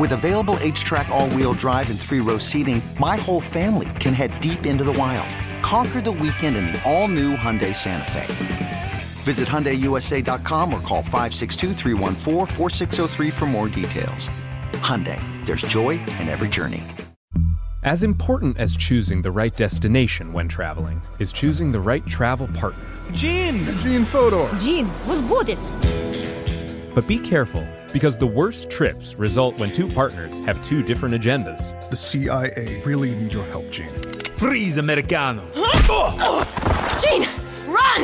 With available HTRAC all-wheel drive and three-row seating, my whole family can head deep into the wild. Conquer the weekend in the all-new Hyundai Santa Fe. Visit HyundaiUSA.com or call 562 for more details. Hyundai, there's joy in every journey. As important as choosing the right destination when traveling is choosing the right travel partner. Gene! Gene Fodor! Gene, was good! But be careful, because the worst trips result when two partners have two different agendas. The CIA really need your help, Gene. Freeze, Americano! oh Gene, run!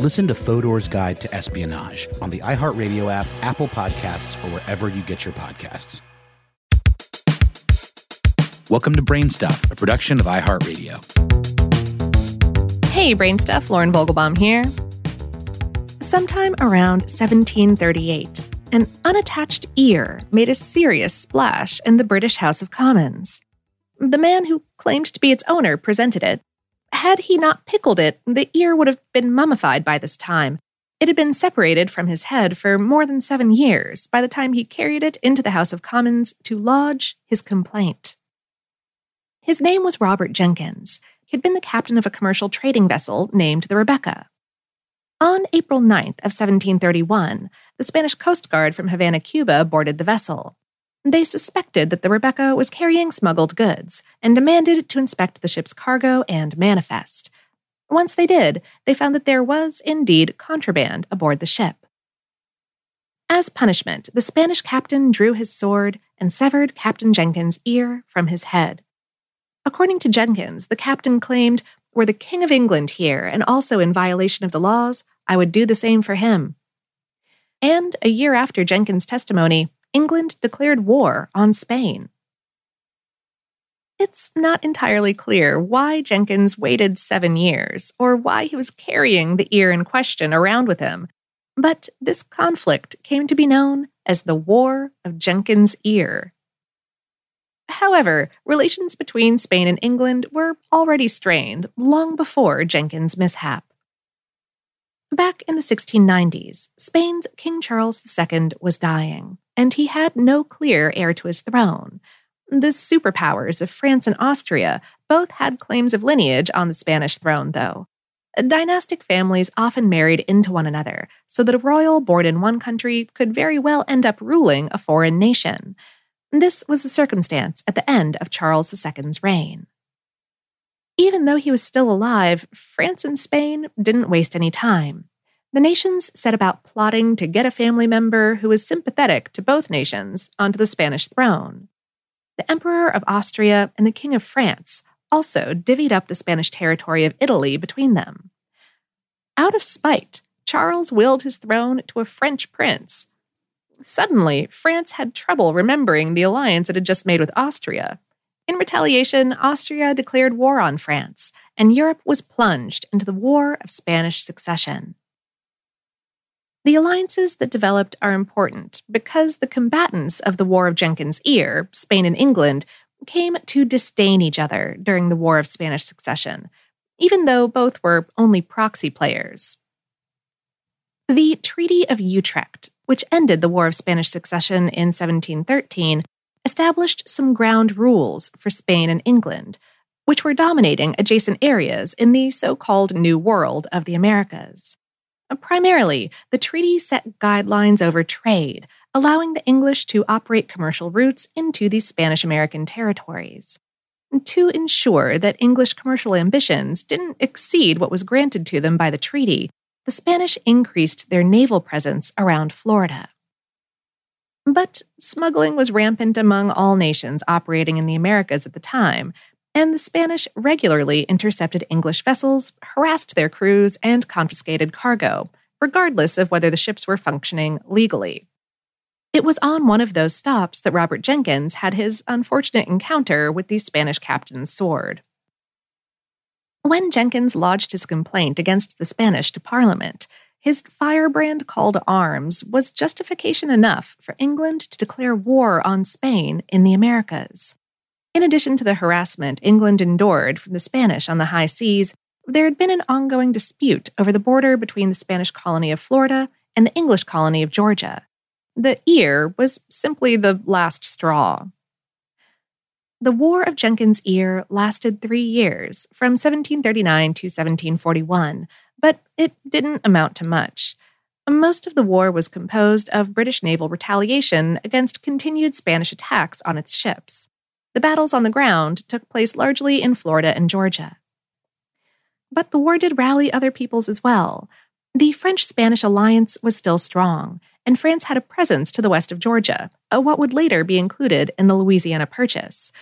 Listen to Fodor's Guide to Espionage on the iHeartRadio app, Apple Podcasts, or wherever you get your podcasts. Welcome to Brainstuff, a production of iHeartRadio. Hey, Brainstuff, Lauren Vogelbaum here. Sometime around 1738, an unattached ear made a serious splash in the British House of Commons. The man who claimed to be its owner presented it. Had he not pickled it, the ear would have been mummified by this time. It had been separated from his head for more than seven years by the time he carried it into the House of Commons to lodge his complaint. His name was Robert Jenkins. He had been the captain of a commercial trading vessel named the Rebecca. On April 9th of 1731, the Spanish Coast Guard from Havana, Cuba boarded the vessel. They suspected that the Rebecca was carrying smuggled goods and demanded to inspect the ship's cargo and manifest. Once they did, they found that there was indeed contraband aboard the ship. As punishment, the Spanish captain drew his sword and severed Captain Jenkins' ear from his head. According to Jenkins, the captain claimed were the King of England here and also in violation of the laws, I would do the same for him. And a year after Jenkins' testimony, England declared war on Spain. It's not entirely clear why Jenkins waited seven years or why he was carrying the ear in question around with him, but this conflict came to be known as the War of Jenkins' Ear. However, relations between Spain and England were already strained long before Jenkins' mishap. Back in the 1690s, Spain's King Charles II was dying, and he had no clear heir to his throne. The superpowers of France and Austria both had claims of lineage on the Spanish throne, though. Dynastic families often married into one another, so that a royal born in one country could very well end up ruling a foreign nation. This was the circumstance at the end of Charles II's reign. Even though he was still alive, France and Spain didn't waste any time. The nations set about plotting to get a family member who was sympathetic to both nations onto the Spanish throne. The Emperor of Austria and the King of France also divvied up the Spanish territory of Italy between them. Out of spite, Charles willed his throne to a French prince. Suddenly, France had trouble remembering the alliance it had just made with Austria. In retaliation, Austria declared war on France, and Europe was plunged into the War of Spanish Succession. The alliances that developed are important because the combatants of the War of Jenkins' Ear, Spain and England, came to disdain each other during the War of Spanish Succession, even though both were only proxy players. The Treaty of Utrecht, which ended the War of Spanish Succession in 1713, established some ground rules for Spain and England, which were dominating adjacent areas in the so called New World of the Americas. Uh, primarily, the treaty set guidelines over trade, allowing the English to operate commercial routes into the Spanish American territories. To ensure that English commercial ambitions didn't exceed what was granted to them by the treaty, the Spanish increased their naval presence around Florida. But smuggling was rampant among all nations operating in the Americas at the time, and the Spanish regularly intercepted English vessels, harassed their crews, and confiscated cargo, regardless of whether the ships were functioning legally. It was on one of those stops that Robert Jenkins had his unfortunate encounter with the Spanish captain's sword. When Jenkins lodged his complaint against the Spanish to Parliament, his firebrand call to arms was justification enough for England to declare war on Spain in the Americas. In addition to the harassment England endured from the Spanish on the high seas, there had been an ongoing dispute over the border between the Spanish colony of Florida and the English colony of Georgia. The ear was simply the last straw. The War of Jenkins' Ear lasted three years, from 1739 to 1741, but it didn't amount to much. Most of the war was composed of British naval retaliation against continued Spanish attacks on its ships. The battles on the ground took place largely in Florida and Georgia. But the war did rally other peoples as well. The French Spanish alliance was still strong, and France had a presence to the west of Georgia, what would later be included in the Louisiana Purchase.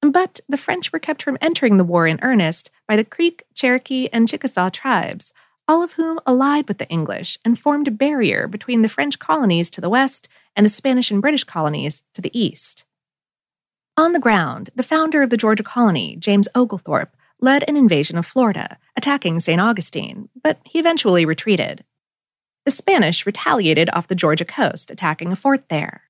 But the French were kept from entering the war in earnest by the Creek, Cherokee, and Chickasaw tribes, all of whom allied with the English and formed a barrier between the French colonies to the west and the Spanish and British colonies to the east. On the ground, the founder of the Georgia colony, James Oglethorpe, led an invasion of Florida, attacking St. Augustine, but he eventually retreated. The Spanish retaliated off the Georgia coast, attacking a fort there.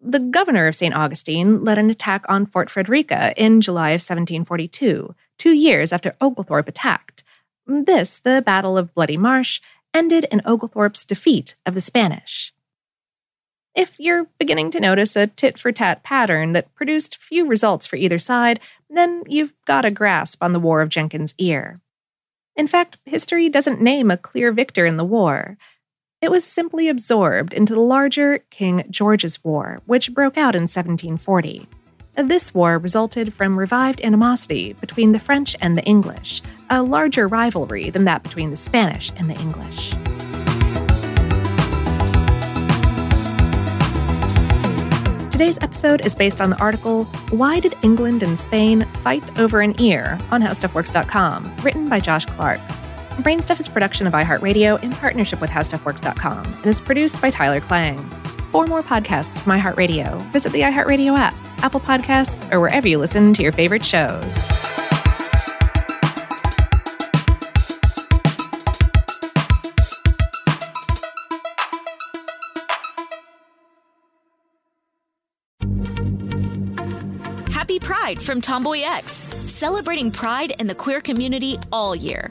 The governor of St. Augustine led an attack on Fort Frederica in July of 1742, two years after Oglethorpe attacked. This, the Battle of Bloody Marsh, ended in Oglethorpe's defeat of the Spanish. If you're beginning to notice a tit for tat pattern that produced few results for either side, then you've got a grasp on the War of Jenkins' Ear. In fact, history doesn't name a clear victor in the war. It was simply absorbed into the larger King George's War, which broke out in 1740. This war resulted from revived animosity between the French and the English, a larger rivalry than that between the Spanish and the English. Today's episode is based on the article Why Did England and Spain Fight Over an Ear on HowStuffWorks.com, written by Josh Clark. Brainstuff is production of iHeartRadio in partnership with HowStuffWorks.com and is produced by Tyler Klang. For more podcasts from iHeartRadio, visit the iHeartRadio app, Apple Podcasts, or wherever you listen to your favorite shows. Happy Pride from Tomboy X, celebrating pride in the queer community all year.